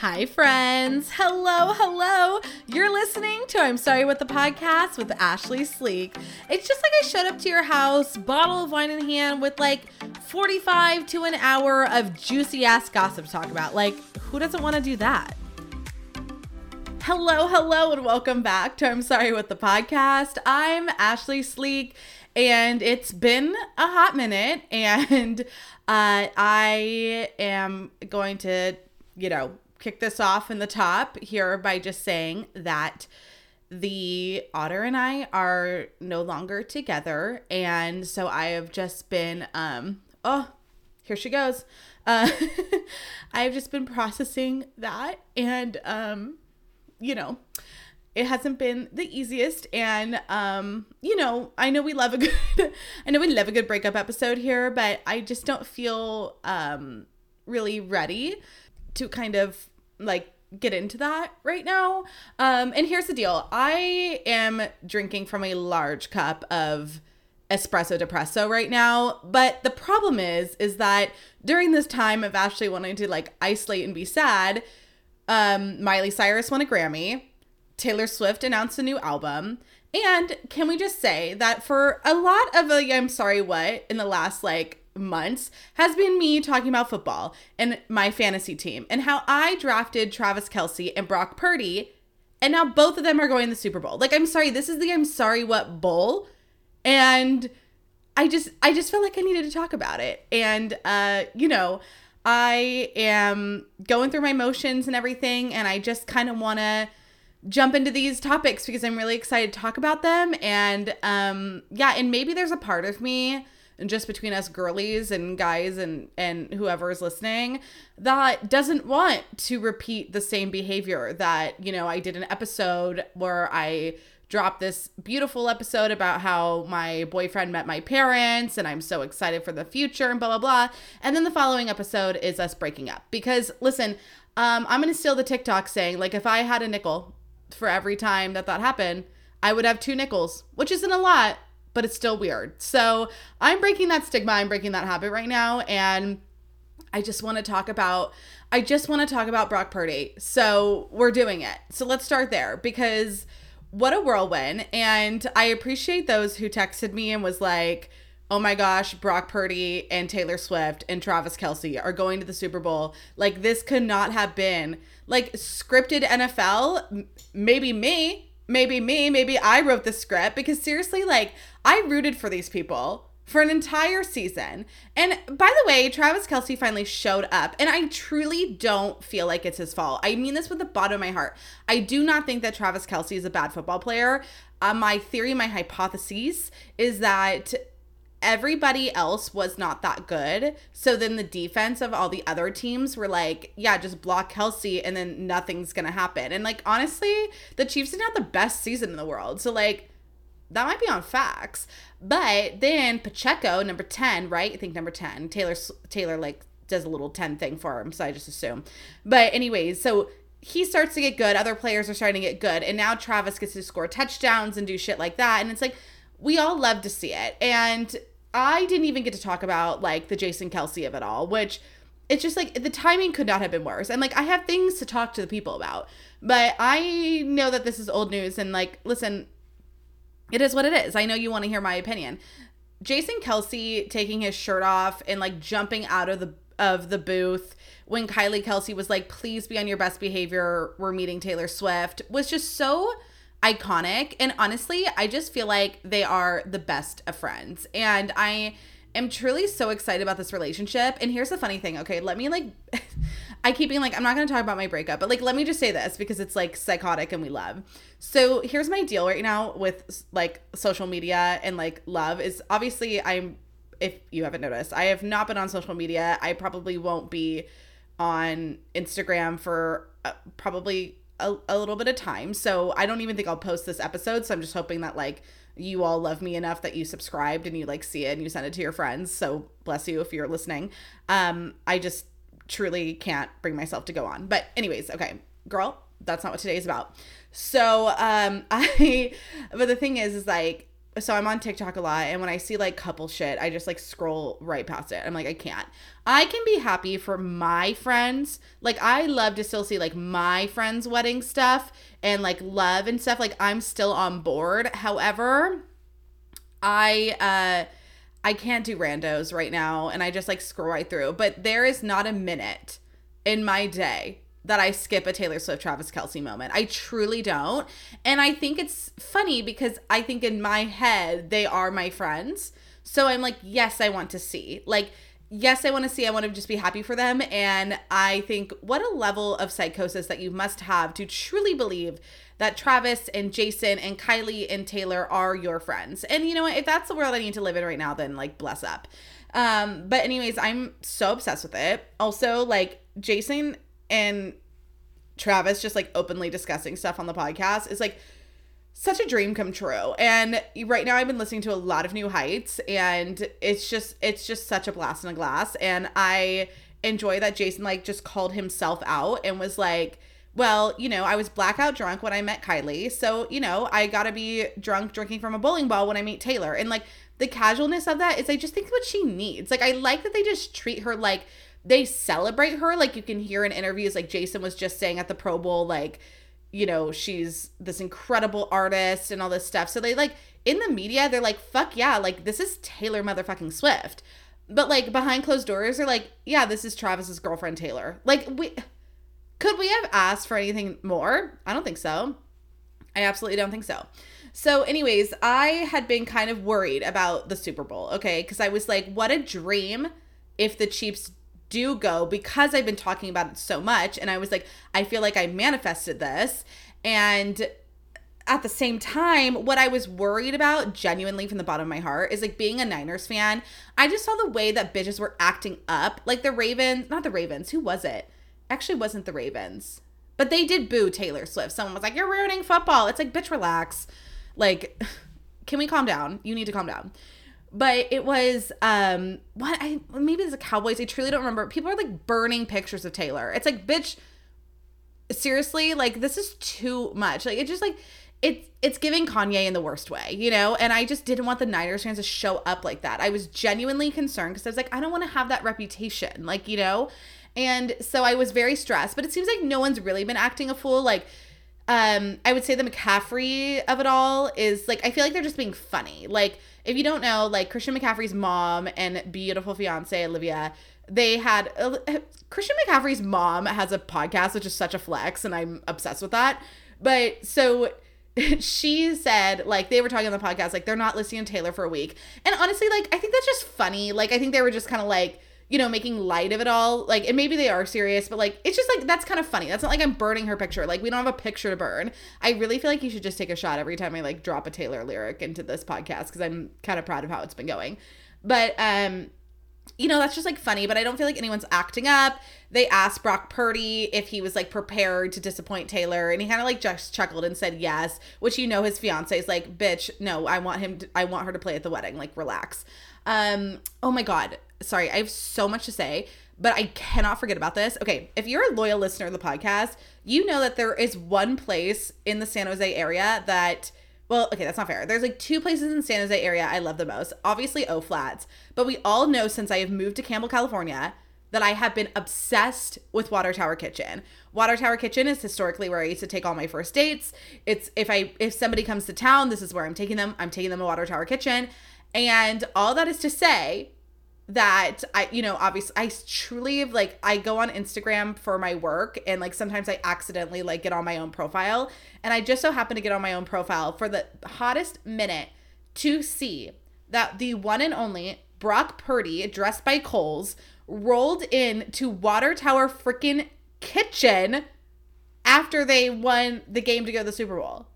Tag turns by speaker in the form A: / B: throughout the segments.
A: Hi, friends. Hello, hello. You're listening to I'm Sorry What the Podcast with Ashley Sleek. It's just like I showed up to your house, bottle of wine in hand, with like 45 to an hour of juicy ass gossip to talk about. Like, who doesn't want to do that? Hello, hello, and welcome back to I'm Sorry What the Podcast. I'm Ashley Sleek, and it's been a hot minute, and uh, I am going to, you know, kick this off in the top here by just saying that the otter and I are no longer together. And so I have just been, um, oh, here she goes. Uh, I've just been processing that. And, um, you know, it hasn't been the easiest and um you know i know we love a good i know we love a good breakup episode here but i just don't feel um really ready to kind of like get into that right now. Um, and here's the deal. I am drinking from a large cup of espresso depresso right now but the problem is is that during this time of Ashley wanting to like isolate and be sad um miley cyrus won a grammy. Taylor swift announced a new album. And can we just say that for a lot of a i'm sorry what in the last like months has been me talking about football and my fantasy team and how I drafted Travis Kelce and Brock Purdy. And now both of them are going to the Super Bowl. Like, I'm sorry, this is the I'm sorry what bowl. And I just I just felt like I needed to talk about it. And uh, you know, I am going through my motions and everything, and I just kind of wanna jump into these topics because I'm really excited to talk about them. And um, yeah, and maybe there's a part of me just between us girlies and guys and and whoever is listening that doesn't want to repeat the same behavior that you know I did an episode where I dropped this beautiful episode about how my boyfriend met my parents and I'm so excited for the future and blah blah blah. And then the following episode is us breaking up. Because listen um, I'm gonna steal the TikTok saying like if I had a nickel for every time that that happened I would have two nickels which isn't a lot but it's still weird. So I'm breaking that stigma, I'm breaking that habit right now. And I just want to talk about I just want to talk about Brock Purdy. So we're doing it. So let's start there because what a whirlwind. And I appreciate those who texted me and was like, oh my gosh, Brock Purdy and Taylor Swift and Travis Kelce are going to the Super Bowl. Like, this could not have been like scripted NFL. Maybe me, maybe me, maybe I wrote the script because seriously, like I rooted for these people for an entire season. And by the way, Travis Kelce finally showed up, and I truly don't feel like it's his fault. I mean this with the bottom of my heart. I do not think that Travis Kelce is a bad football player. Uh, my theory, my hypothesis is that everybody else was not that good. So then the defense of all the other teams were like, yeah, just block Kelce and then nothing's going to happen. And like, honestly, the Chiefs didn't have the best season in the world. So like, that might be on facts. But then Pacheco, number 10, right? I think number 10. Taylor, Taylor like does a little 10 thing for him. So I just assume. But anyways, so he starts to get good. Other players are starting to get good. And now Travis gets to score touchdowns and do shit like that. And it's like, we all love to see it. And I didn't even get to talk about like the Jason Kelce of it all, which it's just like the timing could not have been worse. And like I have things to talk to the people about, but I know that this is old news. And like, listen, it is what it is. I know you want to hear my opinion. Jason Kelce taking his shirt off and like jumping out of the of the booth when Kylie Kelce was like, "Please be on your best behavior. We're meeting Taylor Swift," was just so iconic. And honestly, I just feel like they are the best of friends. And I am truly so excited about this relationship. And here's the funny thing, okay? Let me like I keep being like, I'm not gonna talk about my breakup, but like let me just say this because it's like psychotic and we love. So here's my deal right now with like social media and like love is obviously I'm if you haven't noticed, I have not been on social media. I probably won't be on Instagram for uh, probably a, a little bit of time. So I don't even think I'll post this episode. So I'm just hoping that like you all love me enough that you subscribed and you like see it and you send it to your friends. So bless you if you're listening. Um, I just truly can't bring myself to go on. But anyways, okay, girl, that's not what today is about. So um I but the thing is is like so I'm on TikTok a lot, and when I see like couple shit, I just like scroll right past it. I'm like, I can't. I can be happy for my friends. Like, I love to still see like my friends' wedding stuff and like love and stuff. Like, I'm still on board. However, I uh I can't do randos right now, and I just like scroll right through. But there is not a minute in my day that I skip a Taylor Swift Travis Kelce moment. I truly don't. And I think it's funny because I think in my head, they are my friends. So I'm like, yes, I want to see. Like, yes, I want to see. I want to just be happy for them. And I think what a level of psychosis that you must have to truly believe that Travis and Jason and Kylie and Taylor are your friends. And you know what? If that's the world I need to live in right now, then like bless up. Um, but anyways, I'm so obsessed with it. Also, like Jason and Travis just like openly discussing stuff on the podcast is like such a dream come true. And right now I've been listening to a lot of New Heights and it's just it's just such a blast in a glass and I enjoy that Jason like just called himself out and was like well, you know, I was blackout drunk when I met Kylie. So, you know, I got to be drunk drinking from a bowling ball when I meet Taylor. And like the casualness of that is I just think what she needs. Like I like that they just treat her like they celebrate her. Like you can hear in interviews, like Jason was just saying at the Pro Bowl, like, you know, she's this incredible artist and all this stuff. So they like in the media, they're like, fuck yeah, like this is Taylor motherfucking Swift. But like behind closed doors, they're like, yeah, this is Travis's girlfriend Taylor. Like we could we have asked for anything more? I don't think so. I absolutely don't think so. So, anyways, I had been kind of worried about the Super Bowl, okay? Because I was like, what a dream if the Chiefs do go because I've been talking about it so much. And I was like, I feel like I manifested this. And at the same time, what I was worried about, genuinely from the bottom of my heart, is like being a Niners fan. I just saw the way that bitches were acting up. Like the Ravens, not the Ravens, who was it? Actually, wasn't the Ravens. But they did boo Taylor Swift. Someone was like, You're ruining football. It's like, bitch, relax. Like, can we calm down? You need to calm down but it was um what I maybe it's the Cowboys. I truly don't remember. People are like burning pictures of Taylor. It's like bitch seriously, like this is too much. Like it just like it's it's giving Kanye in the worst way, you know? And I just didn't want the Niners fans to show up like that. I was genuinely concerned because I was like, I don't want to have that reputation, like, you know? And so I was very stressed, but it seems like no one's really been acting a fool. Like, um, I would say the McCaffrey of it all is like I feel like they're just being funny. Like if you don't know, like Christian McCaffrey's mom and beautiful fiance Olivia, they had uh, Christian McCaffrey's mom has a podcast, which is such a flex, and I'm obsessed with that. But so she said like they were talking on the podcast like they're not listening to Taylor for a week. And honestly, like I think that's just funny. Like I think they were just kind of like you know, making light of it all. Like, and maybe they are serious, but like, it's just like, that's kind of funny. That's not like I'm burning her picture. Like, we don't have a picture to burn. I really feel like you should just take a shot every time I like drop a Taylor lyric into this podcast because I'm kind of proud of how it's been going. But, um, you know, that's just like funny, but I don't feel like anyone's acting up. They asked Brock Purdy if he was like prepared to disappoint Taylor, and he kind of like just chuckled and said yes, which you know his fiance is like, bitch, no, I want him, to, I want her to play at the wedding, like relax. Um, oh my god, sorry, I have so much to say, but I cannot forget about this. Okay, if you're a loyal listener of the podcast, you know that there is one place in the San Jose area that well, okay, that's not fair. There's like two places in San Jose area I love the most. Obviously, O Flats, but we all know since I have moved to Campbell, California, that I have been obsessed with Water Tower Kitchen. Water Tower Kitchen is historically where I used to take all my first dates. It's if I if somebody comes to town, this is where I'm taking them. I'm taking them to Water Tower Kitchen. And all that is to say that I, you know, obviously I truly like I go on Instagram for my work and like sometimes I accidentally like get on my own profile and I just so happen to get on my own profile for the hottest minute to see that the one and only Brock Purdy dressed by Kohl's rolled in to Water Tower freaking kitchen after they won the game to go to the Super Bowl.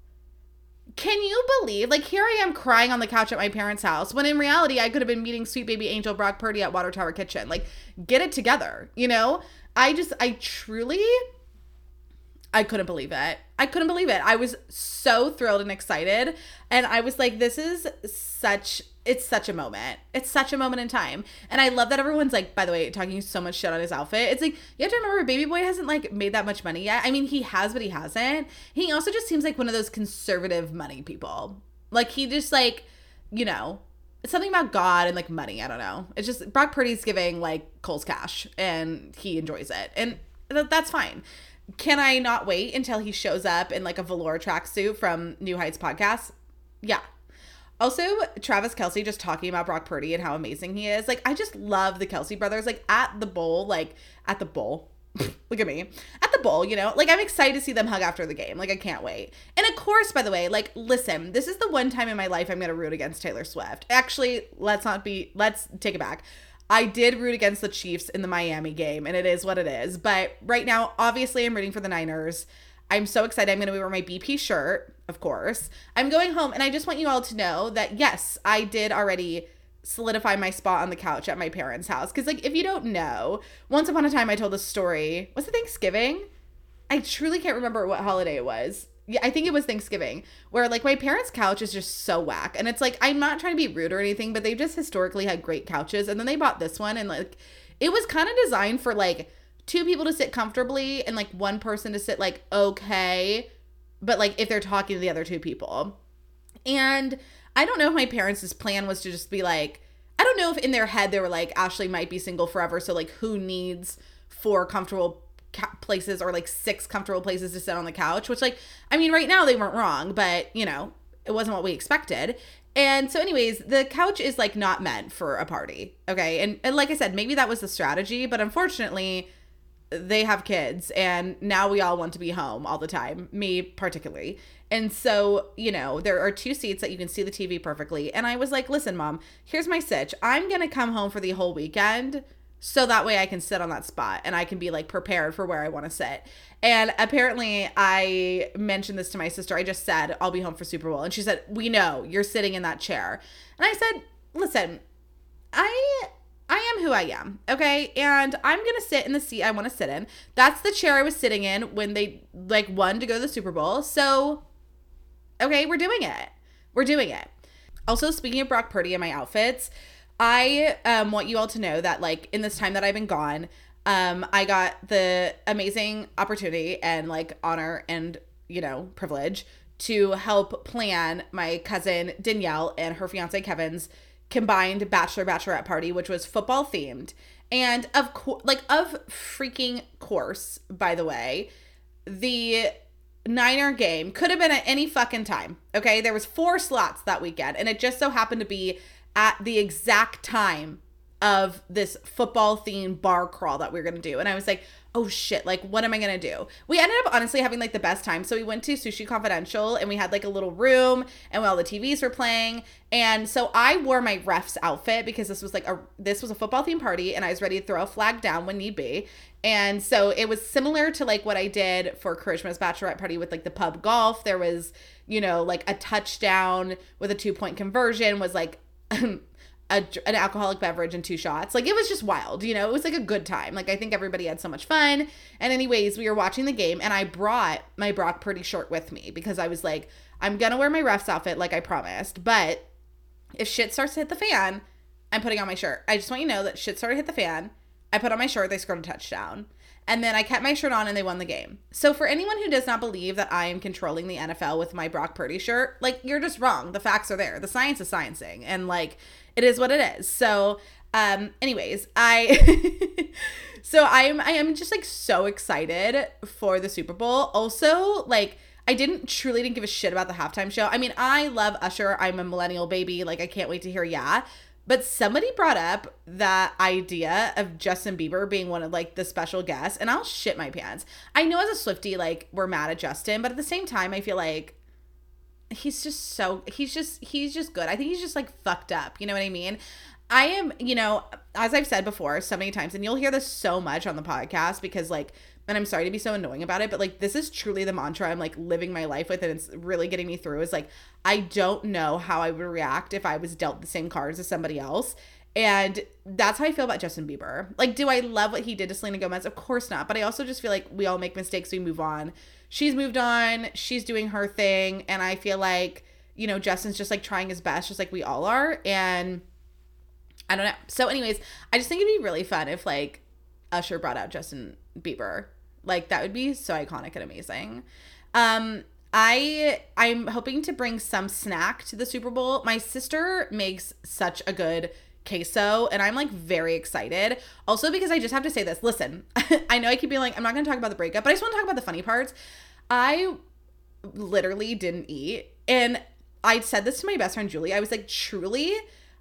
A: Can you believe? Like, here I am crying on the couch at my parents' house when in reality I could have been meeting sweet baby angel Brock Purdy at Water Tower Kitchen. Like, get it together, you know? I just, I truly, I couldn't believe it. I couldn't believe it. I was so thrilled and excited. And I was like, this is such it's such a moment. It's such a moment in time. And I love that everyone's like, by the way, talking so much shit on his outfit. It's like, you have to remember, Baby Boy hasn't like made that much money yet. I mean, he has, but he hasn't. He also just seems like one of those conservative money people. Like, he just like, you know, it's something about God and like money. I don't know. It's just Brock Purdy's giving like Kohl's cash and he enjoys it. And th- that's fine. Can I not wait until he shows up in like a velour tracksuit from New Heights podcast? Yeah. Also, Travis Kelce just talking about Brock Purdy and how amazing he is. Like, I just love the Kelce brothers. Like, at the bowl, like, at the bowl, look at me. At the bowl you know? Like i'm excited to see them hug after the game. Like i can't wait. And of course by the way like listen this is the one time in my life i'm gonna root against taylor swift. Actually let's not be let's take it back. I did root against the chiefs in the miami game and it is what it is. But right now obviously i'm rooting for the niners. I'm so excited. I'm gonna wear my bp shirt of course i'm going home and i just want you all to know that yes i did already solidify my spot on the couch at my parents' house. Because, like, if you don't know, once upon a time I told a story. Was it Thanksgiving? I truly can't remember what holiday it was. Yeah, I think it was Thanksgiving, where like my parents' couch is just so whack. And it's like, I'm not trying to be rude or anything, but they've just historically had great couches. And then they bought this one, and like, it was kind of designed for like two people to sit comfortably and like one person to sit like okay, but like if they're talking to the other two people. And I don't know if my parents' plan was to just be like, I don't know if in their head they were like, Ashley might be single forever. So, like, who needs four comfortable places or like six comfortable places to sit on the couch? Which, like, I mean, right now they weren't wrong, but you know, it wasn't what we expected. And so, anyways, the couch is like not meant for a party. Okay. And, and like I said, maybe that was the strategy, but unfortunately, they have kids and now we all want to be home all the time, me particularly. And so, you know, there are two seats that you can see the TV perfectly. And I was like, listen, mom, here's my sitch. I'm to come home for the whole weekend so that way I can sit on that spot and I can be like prepared for where I want to sit. And apparently, I mentioned this to my sister. I just said, I'll be home for Super Bowl. And she said, We know you're sitting in that chair. And I said, Listen, I I am who I am, okay? And I'm to sit in the seat I want to sit in. That's the chair I was sitting in when they like won to go to the Super Bowl. So okay, we're doing it. We're doing it. Also, speaking of Brock Purdy and my outfits, I um, want you all to know that like in this time that I've been gone, um, I got the amazing opportunity and like honor and you know privilege to help plan my cousin Danielle and her fiance Kevin's combined bachelor bachelorette party, which was football themed. And of course, like of freaking course, by the way, the Niner game could have been at any fucking time. Okay, there was four slots that weekend, and it just so happened to be at the exact time of this football themed bar crawl that we are gonna do. And I was like, oh shit, like what am I gonna do? We ended up honestly having like the best time. So we went to Sushi Confidential and we had like a little room and all the TVs were playing. And so I wore my ref's outfit because this was like a this was a football themed party and I was ready to throw a flag down when need be. And so it was similar to like what I did for Karishma's bachelorette party with like the pub golf. There was, you know, like a touchdown with a two point conversion was like a, an alcoholic beverage and two shots. Like it was just wild, you know. It was like a good time. Like I think everybody had so much fun. And anyways, we were watching the game and I brought my Brock Purdy shirt with me because I was like, I'm gonna wear my ref's outfit like I promised, but if shit starts to hit the fan, I'm putting on my shirt. I just want you to know that shit started to hit the fan I put on my shirt, they scored a touchdown. And then I kept my shirt on and they won the game. So for anyone who does not believe that I am controlling the NFL with my Brock Purdy shirt, like you're just wrong. The facts are there. The science is sciencing and like it is what it is. So um anyways, I so I'm I am just like so excited for the Super Bowl. Also, like I didn't truly didn't give a shit about the halftime show. I mean, I love Usher. I'm a millennial baby. Like I can't wait to hear yeah. But somebody brought up that idea of Justin Bieber being one of like the special guests, and I'll shit my pants. I know as a Swifty, like we're mad at Justin, but at the same time, I feel like he's just so he's just he's just good. I think he's just like fucked up. You know what I mean? I am, you know, as I've said before so many times, and you'll hear this so much on the podcast because like and I'm sorry to be so annoying about it, but like this is truly the mantra I'm like living my life with and it's really getting me through is like I don't know how I would react if I was dealt the same cards as somebody else. And that's how I feel about Justin Bieber. Like, do I love what he did to Selena Gomez? Of course not. But I also just feel like we all make mistakes, we move on. She's moved on, she's doing her thing, and I feel like, you know, Justin's just like trying his best, just like we all are. And I don't know. So, anyways, I just think it'd be really fun if like Usher brought out Justin Bieber like that would be so iconic and amazing. Um, I I'm hoping to bring some snack to the Super Bowl. My sister makes such a good queso and I'm like very excited. Also because I just have to say this. Listen, I know I keep being like I'm not going to talk about the breakup, but I just want to talk about the funny parts. I literally didn't eat and I said this to my best friend Julie. I was like truly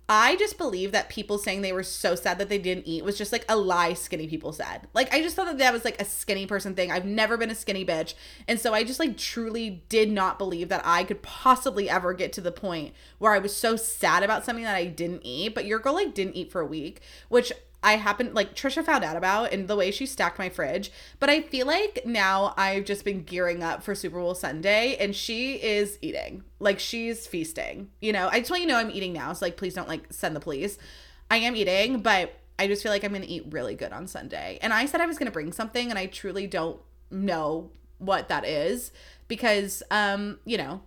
A: I just believe that people saying they were so sad that they didn't eat was just like a lie skinny people said. Like I just thought that that was like a skinny person thing. I've never been a skinny bitch. And so I just like truly did not believe that I could possibly ever get to the point where I was so sad about something that I didn't eat. But your girl like didn't eat for a week, which I happened like Trisha found out about and the way she stacked my fridge. But I feel like now I've just been gearing up for Super Bowl Sunday and she is eating. Like she's feasting. You know, I just want you to know I'm eating now. So like please don't like send the police. I am eating, but I just feel like I'm gonna eat really good on Sunday. And I said I was gonna bring something and I truly don't know what that is because um, you know,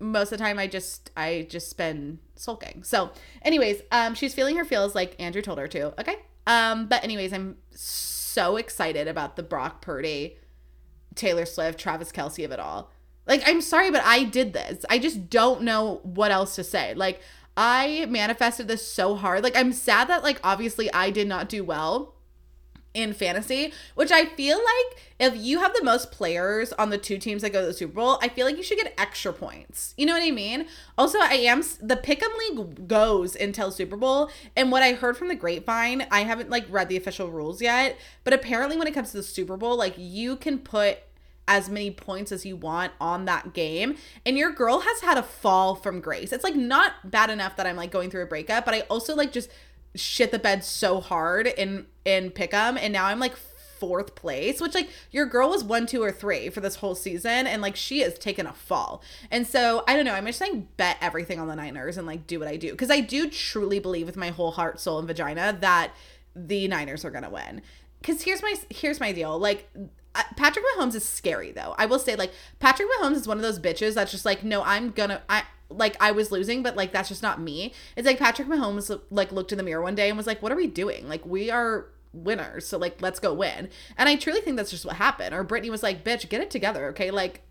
A: most of the time I just I just spend sulking. So, anyways, um she's feeling her feels like Andrew told her to. Okay? Um but anyways, I'm so excited about the Brock Purdy, Taylor Swift, Travis Kelce of it all. Like I'm sorry but I did this. I just don't know what else to say. Like I manifested this so hard. Like I'm sad that like obviously I did not do well in fantasy, which I feel like if you have the most players on the two teams that go to the Super Bowl, I feel like you should get extra points. You know what I mean? Also, I am the Pick'em League goes until Super Bowl, and what I heard from the grapevine, I haven't like read the official rules yet, but apparently when it comes to the Super Bowl, like you can put as many points as you want on that game. And your girl has had a fall from grace. It's like not bad enough that I'm like going through a breakup, but I also like just shit the bed so hard in in pick'em and now i'm like fourth place which like your girl was one two or three for this whole season and like she has taken a fall. And so i don't know i'm just like bet everything on the niners and like do what i do. Because i do truly believe with my whole heart soul and vagina that the niners are gonna win. Because here's my here's my deal like uh, Patrick Mahomes is scary though. I will say like Patrick Mahomes is one of those bitches that's just like no, I'm gonna I like I was losing, but like that's just not me. It's like Patrick Mahomes like looked in the mirror one day and was like, "What are we doing? Like we are winners, so like let's go win." And I truly think that's just what happened. Or Brittany was like, "Bitch, get it together, okay? Like,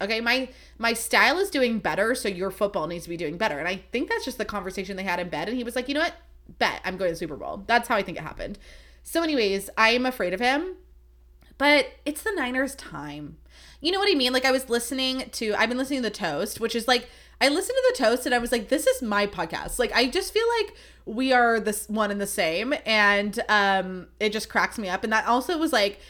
A: okay, my my style is doing better, so your football needs to be doing better." And I think that's just the conversation they had in bed. And he was like, "You know what? Bet I'm going to the Super Bowl." That's how I think it happened. So, anyways, I am afraid of him, but it's the Niners' time. You know what I mean? Like I was listening to, I've been listening to the Toast, which is like I listened to the toast and I was like, this is my podcast. Like, I just feel like we are this one and the same. And um, it just cracks me up. And that also was like,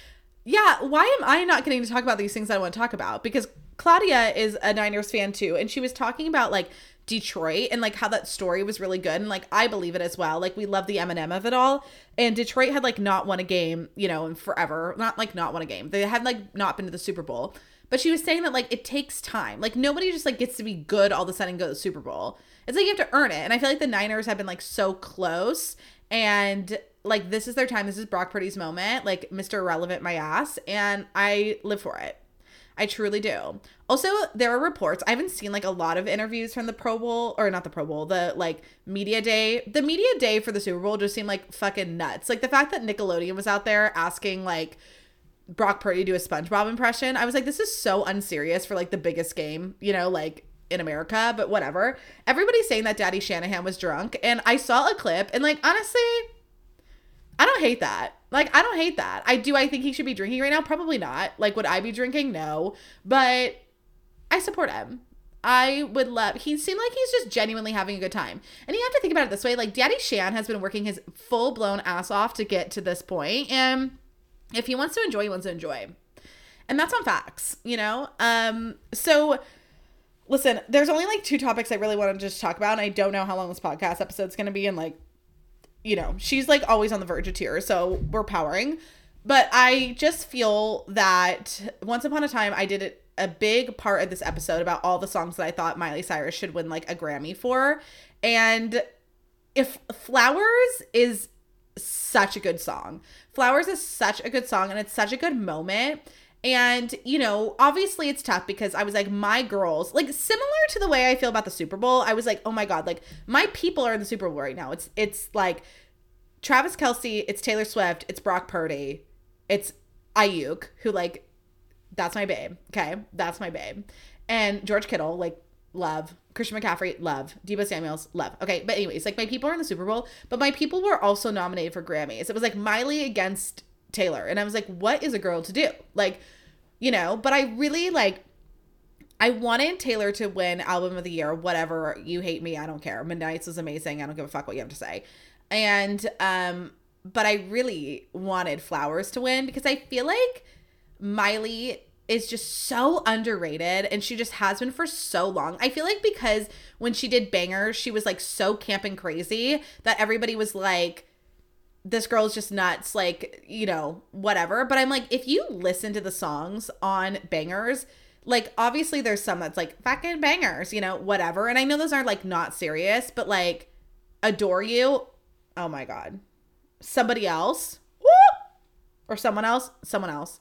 A: yeah, why am I not getting to talk about these things I want to talk about? Because Claudia is a Niners fan too. And she was talking about like Detroit and like how that story was really good. And like, I believe it as well. Like, we love the Eminem of it all. And Detroit had like not won a game, you know, in forever. Not like not won a game. They had like not been to the Super Bowl. But she was saying that like it takes time. Like nobody just like gets to be good all of a sudden and go to the Super Bowl. It's like you have to earn it. And I feel like the Niners have been like so close and like this is their time. This is Brock Purdy's moment. Like Mr. Irrelevant my ass and I live for it. I truly do. Also, there are reports. I haven't seen like a lot of interviews from the Pro Bowl or not the Pro Bowl, the like media day. The media day for the Super Bowl just seemed like fucking nuts. Like the fact that Nickelodeon was out there asking like Brock Purdy do a SpongeBob impression. I was like, this is so unserious for like the biggest game, you know, like in America, but whatever. Everybody's saying that Daddy Shanahan was drunk, and I saw a clip, and like honestly, I don't hate that. Like I don't hate that. I do. I think he should be drinking right now. Probably not. Like would I be drinking? No, but I support him. I would love. He seemed like he's just genuinely having a good time, and you have to think about it this way: like Daddy Shan has been working his full blown ass off to get to this point, and if he wants to enjoy, he wants to enjoy. And that's on facts, you know? Um, so listen, there's only like two topics I really want to just talk about, and I don't know how long this podcast episode's gonna be, and like, you know, she's like always on the verge of tears, so we're powering. But I just feel that once upon a time I did a big part of this episode about all the songs that I thought Miley Cyrus should win like a Grammy for. And if Flowers is such a good song. Flowers is such a good song and it's such a good moment. And, you know, obviously it's tough because I was like, my girls, like similar to the way I feel about the Super Bowl, I was like, oh my God, like my people are in the Super Bowl right now. It's it's like Travis Kelce, it's Taylor Swift, it's Brock Purdy, it's Aiyuk, who like that's my babe. Okay. That's my babe. And George Kittle, like, love. Christian McCaffrey, love. Deebo Samuels, love. Okay, but anyways, like my people are in the Super Bowl, but my people were also nominated for Grammys. It was like Miley against Taylor. And I was like, what is a girl to do? Like, you know, but I really like I wanted Taylor to win album of the year, whatever. You hate me, I don't care. Midnights was amazing. I don't give a fuck what you have to say. And um but I really wanted Flowers to win because I feel like Miley is just so underrated and she just has been for so long. I feel like because when she did Bangerz, she was like so camp and crazy that everybody was like this girl's just nuts like, you know, whatever. But I'm like if you listen to the songs on Bangerz, like obviously there's some that's like fucking bangers, you know, whatever. And I know those are like not serious, but like adore you. Oh my god. Somebody else? Or someone else? Someone else.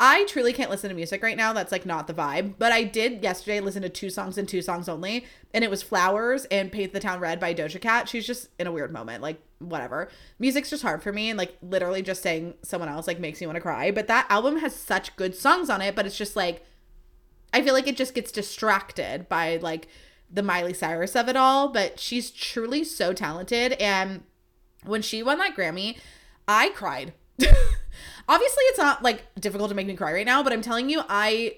A: I truly can't listen to music right now. That's like not the vibe. But I did yesterday listen to two songs and two songs only. And it was Flowers and Paint the Town Red by Doja Cat. She's just in a weird moment. Like, whatever. Music's just hard for me. And like, literally just saying someone else like makes me want to cry. But that album has such good songs on it. But it's just like, I feel like it just gets distracted by like the Miley Cyrus of it all. But she's truly so talented. And when she won that Grammy, I cried. Obviously, it's not like difficult to make me cry right now, but I'm telling you, I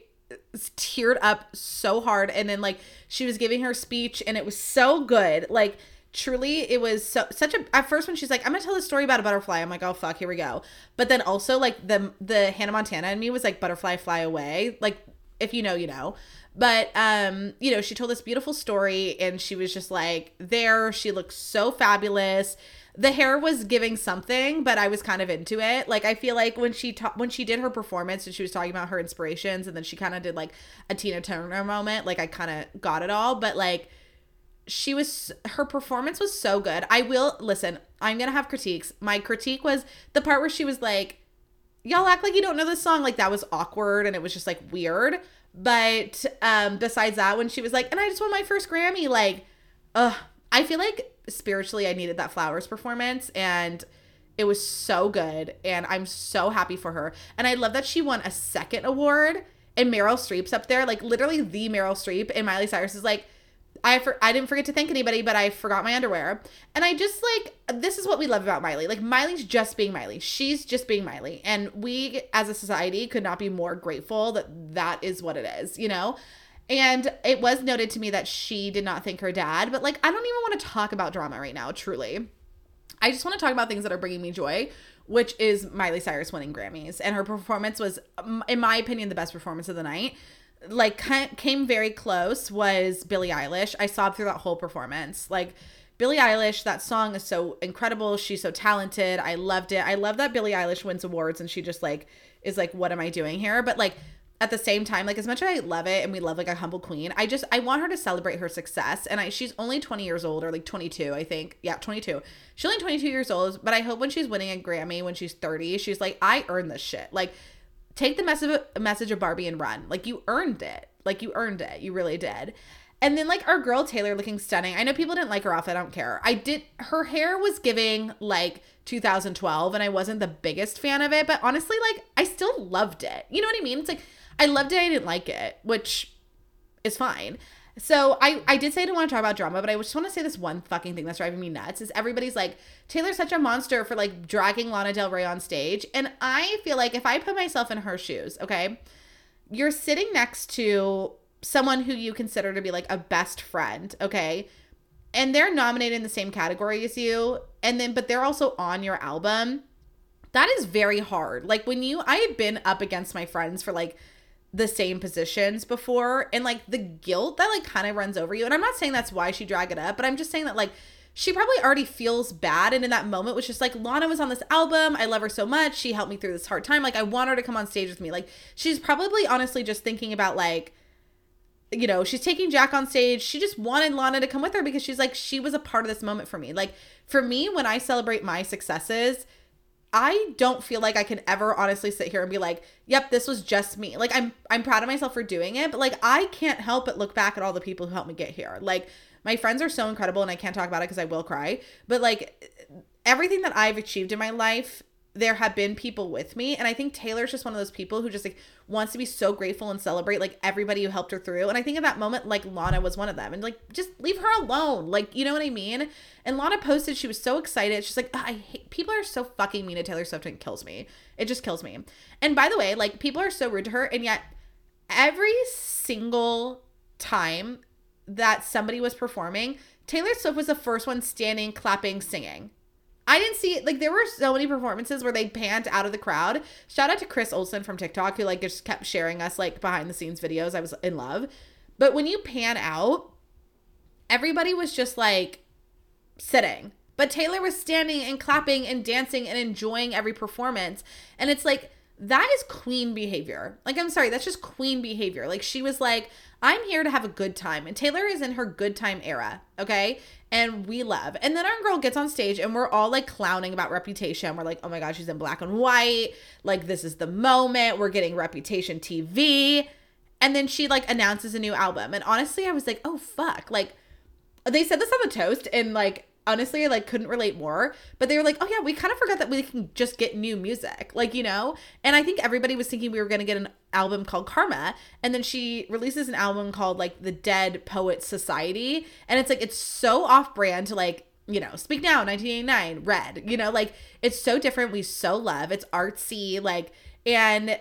A: teared up so hard. And then, like, she was giving her speech, and it was so good. Like, truly it was so such a at first when she's like i'm gonna tell the story about a butterfly i'm like oh fuck here we go but then also like the the hannah montana and me was like butterfly fly away like if you know you know but um you know she told this beautiful story and she was just like there she looked so fabulous the hair was giving something, but I was kind of into it. Like I feel like when she ta- when she did her performance and she was talking about her inspirations, and then she kind of did like a Tina Turner moment. Like I kind of got it all, but like she was her performance was so good. I will listen. I'm gonna have critiques. My critique was the part where she was like, "Y'all act like you don't know this song." Like that was awkward and it was just like weird. But um besides that, when she was like, "And I just won my first Grammy," like, ugh, I feel like spiritually I needed that flowers performance and it was so good and I'm so happy for her. And I love that she won a second award and Meryl Streep's up there, like literally the Meryl Streep and Miley Cyrus is like I for, I didn't forget to thank anybody, but I forgot my underwear. And I just like this is what we love about Miley. Like Miley's just being Miley. She's just being Miley. And we as a society could not be more grateful that that is what it is, you know? And it was noted to me that she did not thank her dad, but like, I don't even want to talk about drama right now, truly. I just want to talk about things that are bringing me joy, which is Miley Cyrus winning Grammys. And her performance was, in my opinion, the best performance of the night. Like, came very close was Billie Eilish. I sobbed through that whole performance. Like, Billie Eilish, that song is so incredible. She's so talented. I loved it. I love that Billie Eilish wins awards and she just like is like, what am I doing here? But like at the same time, like as much as I love it and we love like a humble queen, I just I want her to celebrate her success. And I she's only 20 years old or like 22, I think. Yeah, 22. She's only 22 years old, but I hope when she's winning a Grammy when she's 30, she's like, I earned this shit. Like take the message of, message of Barbie and run. Like you earned it. Like you earned it. You really did. And then like our girl Taylor looking stunning. I know people didn't like her outfit. I don't care. I did her hair was giving like 2012 and I wasn't the biggest fan of it, but honestly like I still loved it. You know what I mean? It's like I loved it. I didn't like it, which is fine. So I I did say I didn't want to talk about drama, but I just want to say this one fucking thing that's driving me nuts is everybody's like Taylor's such a monster for like dragging Lana Del Rey on stage, and I feel like if I put myself in her shoes, okay, you're sitting next to someone who you consider to be like a best friend, okay, and they're nominated in the same category as you, and then but they're also on your album. That is very hard. Like when you I had been up against my friends for like the same positions before. And like the guilt that like kind of runs over you. And i'm not saying that's why she dragged it up but i'm just saying that like she probably already feels bad. And in that moment was just like lana was on this album. I love her so much. She helped me through this hard time. Like i want her to come on stage with me. Like she's probably honestly just thinking about like you know she's taking jack on stage. She just wanted lana to come with her because she's like she was a part of this moment for me. Like for me when i celebrate my successes I don't feel like I can ever honestly sit here and be like, "Yep, this was just me." Like I'm I'm proud of myself for doing it, but like I can't help but look back at all the people who helped me get here. Like my friends are so incredible and I can't talk about it cuz I will cry, but like everything that I've achieved in my life there have been people with me and i think taylor's just one of those people who just like wants to be so grateful and celebrate like everybody who helped her through and i think at that moment like lana was one of them and like just leave her alone like you know what i mean? And lana posted she was so excited she's like i hate people are so fucking mean to taylor swift and it kills me it just kills me. And by the way like people are so rude to her and yet every single time that somebody was performing taylor swift was the first one standing clapping singing I didn't see like there were so many performances where they panned out of the crowd. Shout out to Chris Olsen from TikTok who like just kept sharing us like behind the scenes videos. I was in love. But when you pan out, everybody was just like sitting. But Taylor was standing and clapping and dancing and enjoying every performance. And it's like that is queen behavior. Like I'm sorry, that's just queen behavior. Like she was like, I'm here to have a good time. And Taylor is in her good time era, okay? and we love. And then our girl gets on stage and we're all like clowning about reputation. We're like, oh my gosh, she's in black and white. Like, this is the moment. We're getting reputation TV. And then she like announces a new album. And honestly, I was like, oh fuck. Like, they said this on the toast and like honestly I like couldn't relate more. But they were like, oh yeah, we kind of forgot that we can just get new music. Like, you know? And I think everybody was thinking we were gonna get an album called Karma. And then she releases an album called like The Dead Poet Society. And it's like it's so off brand to like you know, Speak Now, 1989, Red, you know, like it's so different. We so love. It's artsy, like, and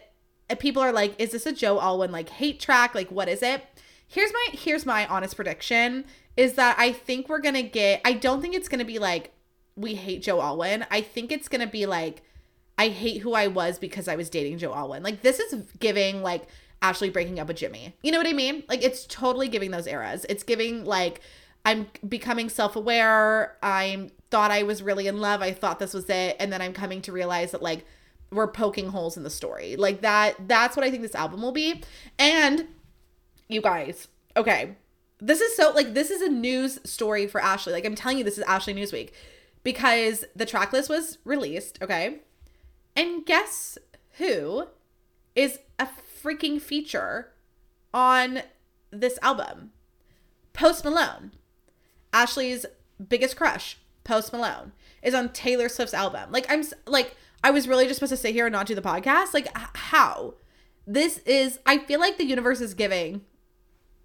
A: people are like, is this a Joe Alwyn like hate track? Like, what is it? Here's my here's my honest prediction is that I think we're gonna get. I don't think it's gonna be like we hate Joe Alwyn. I think it's gonna be like I hate who I was because I was dating Joe Alwyn. Like this is giving like Ashley breaking up with Jimmy. You know what I mean? Like it's totally giving those eras. It's giving like I'm becoming self-aware. I thought I was really in love. I thought this was it and then I'm coming to realize that like we're poking holes in the story. Like that that's what I think this album will be. And you guys, okay, this is so like this is a news story for Ashley. Like I'm telling you, this is Ashley Newsweek because the track list was released. Okay, and guess who is a freaking feature on this album? Post Malone, Ashley's biggest crush. Post Malone is on Taylor Swift's album. Like I'm like I was really just supposed to sit here and not do the podcast. Like how? This is I feel like the universe is giving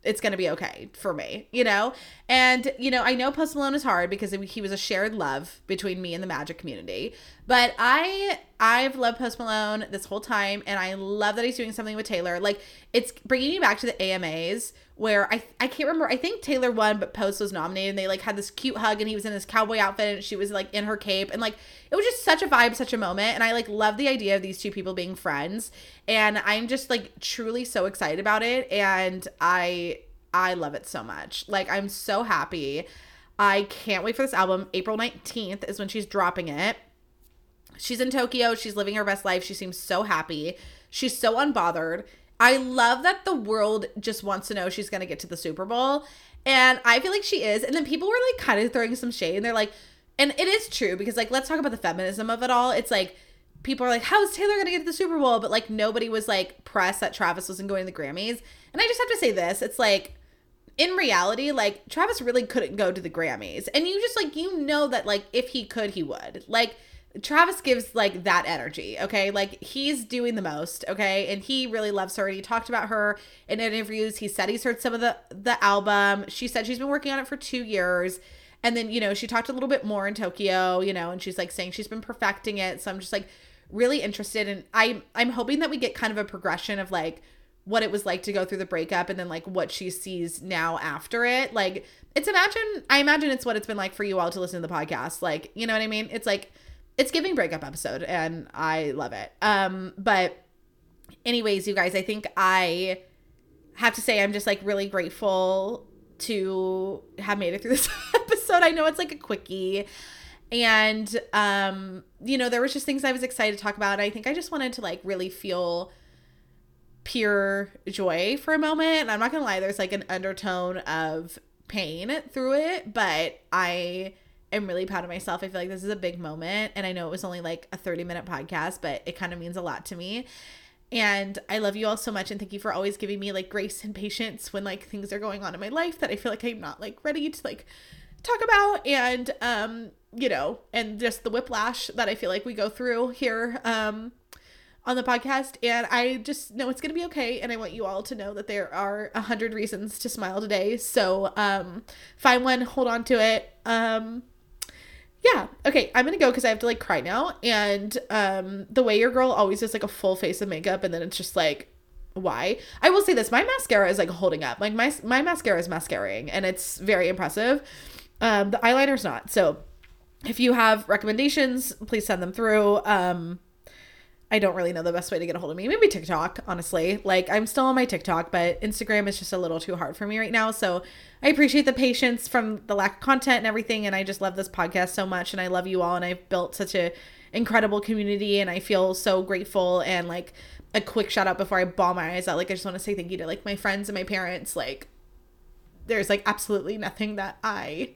A: it's going to be okay for me, you know? And, you know, I know Post Malone is hard because he was a shared love between me and the magic community. But I, I've loved Post Malone this whole time. And I love that he's doing something with Taylor. Like, it's bringing me back to the AMAs where I, I can't remember. I think Taylor won, but Post was nominated. And they, like, had this cute hug and he was in his cowboy outfit and she was, like, in her cape. And, like, it was just such a vibe, such a moment. And I, like, love the idea of these two people being friends. And I'm just, like, truly so excited about it. And I, I love it so much. Like, I'm so happy. I can't wait for this album. April 19th is when she's dropping it. She's in Tokyo. She's living her best life. She seems so happy. She's so unbothered. I love that the world just wants to know she's going to get to the Super Bowl. And I feel like she is. And then people were like kind of throwing some shade. And they're like, and it is true because, like, let's talk about the feminism of it all. It's like, people are like, how is Taylor going to get to the Super Bowl? But like, nobody was like pressed that Travis wasn't going to the Grammys. And I just have to say this it's like, in reality, like Travis really couldn't go to the Grammys. And you just like you know that like if he could, he would. Like Travis gives like that energy, okay? Like he's doing the most, okay? And he really loves her and he talked about her in interviews. He said he's heard some of the the album. She said she's been working on it for 2 years. And then, you know, she talked a little bit more in Tokyo, you know, and she's like saying she's been perfecting it. So I'm just like really interested and I am I'm hoping that we get kind of a progression of like what it was like to go through the breakup and then like what she sees now after it. Like it's imagine I imagine it's what it's been like for you all to listen to the podcast. Like, you know what I mean? It's like it's giving breakup episode and I love it. Um but anyways, you guys, I think I have to say I'm just like really grateful to have made it through this episode. I know it's like a quickie and um you know, there was just things I was excited to talk about. I think I just wanted to like really feel pure joy for a moment. And I'm not gonna lie, there's like an undertone of pain through it, but I am really proud of myself. I feel like this is a big moment. And I know it was only like a 30 minute podcast, but it kind of means a lot to me. And I love you all so much and thank you for always giving me like grace and patience when like things are going on in my life that I feel like I'm not like ready to like talk about and um you know and just the whiplash that i feel like we go through here um on the podcast and i just know it's gonna be okay and i want you all to know that there are a hundred reasons to smile today so um find one hold on to it um yeah. Okay i'm gonna go because i have to like cry now and um the way your girl always does like a full face of makeup and then it's just like why? I will say this my mascara is like holding up. Like my my mascara is mascaraing and it's very impressive. Um the eyeliner's not. So if you have recommendations please send them through. Um I don't really know the best way to get a hold of me. Maybe TikTok, honestly. Like I'm still on my TikTok, but Instagram is just a little too hard for me right now. So I appreciate the patience from the lack of content and everything. And I just love this podcast so much. And I love you all. And I've built such a incredible community. And I feel so grateful. And like a quick shout out before I bawl my eyes out. Like I just want to say thank you to like my friends and my parents. Like there's like absolutely nothing that I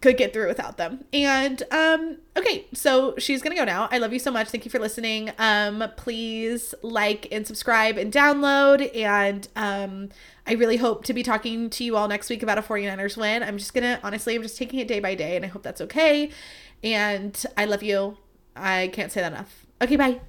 A: could get through without them. And um okay, so she's going to go now. I love you so much. Thank you for listening. Um please like and subscribe and download and um I really hope to be talking to you all next week about a 49ers win. I'm just going to honestly I'm just taking it day by day and I hope that's okay. And I love you. I can't say that enough. Okay, bye.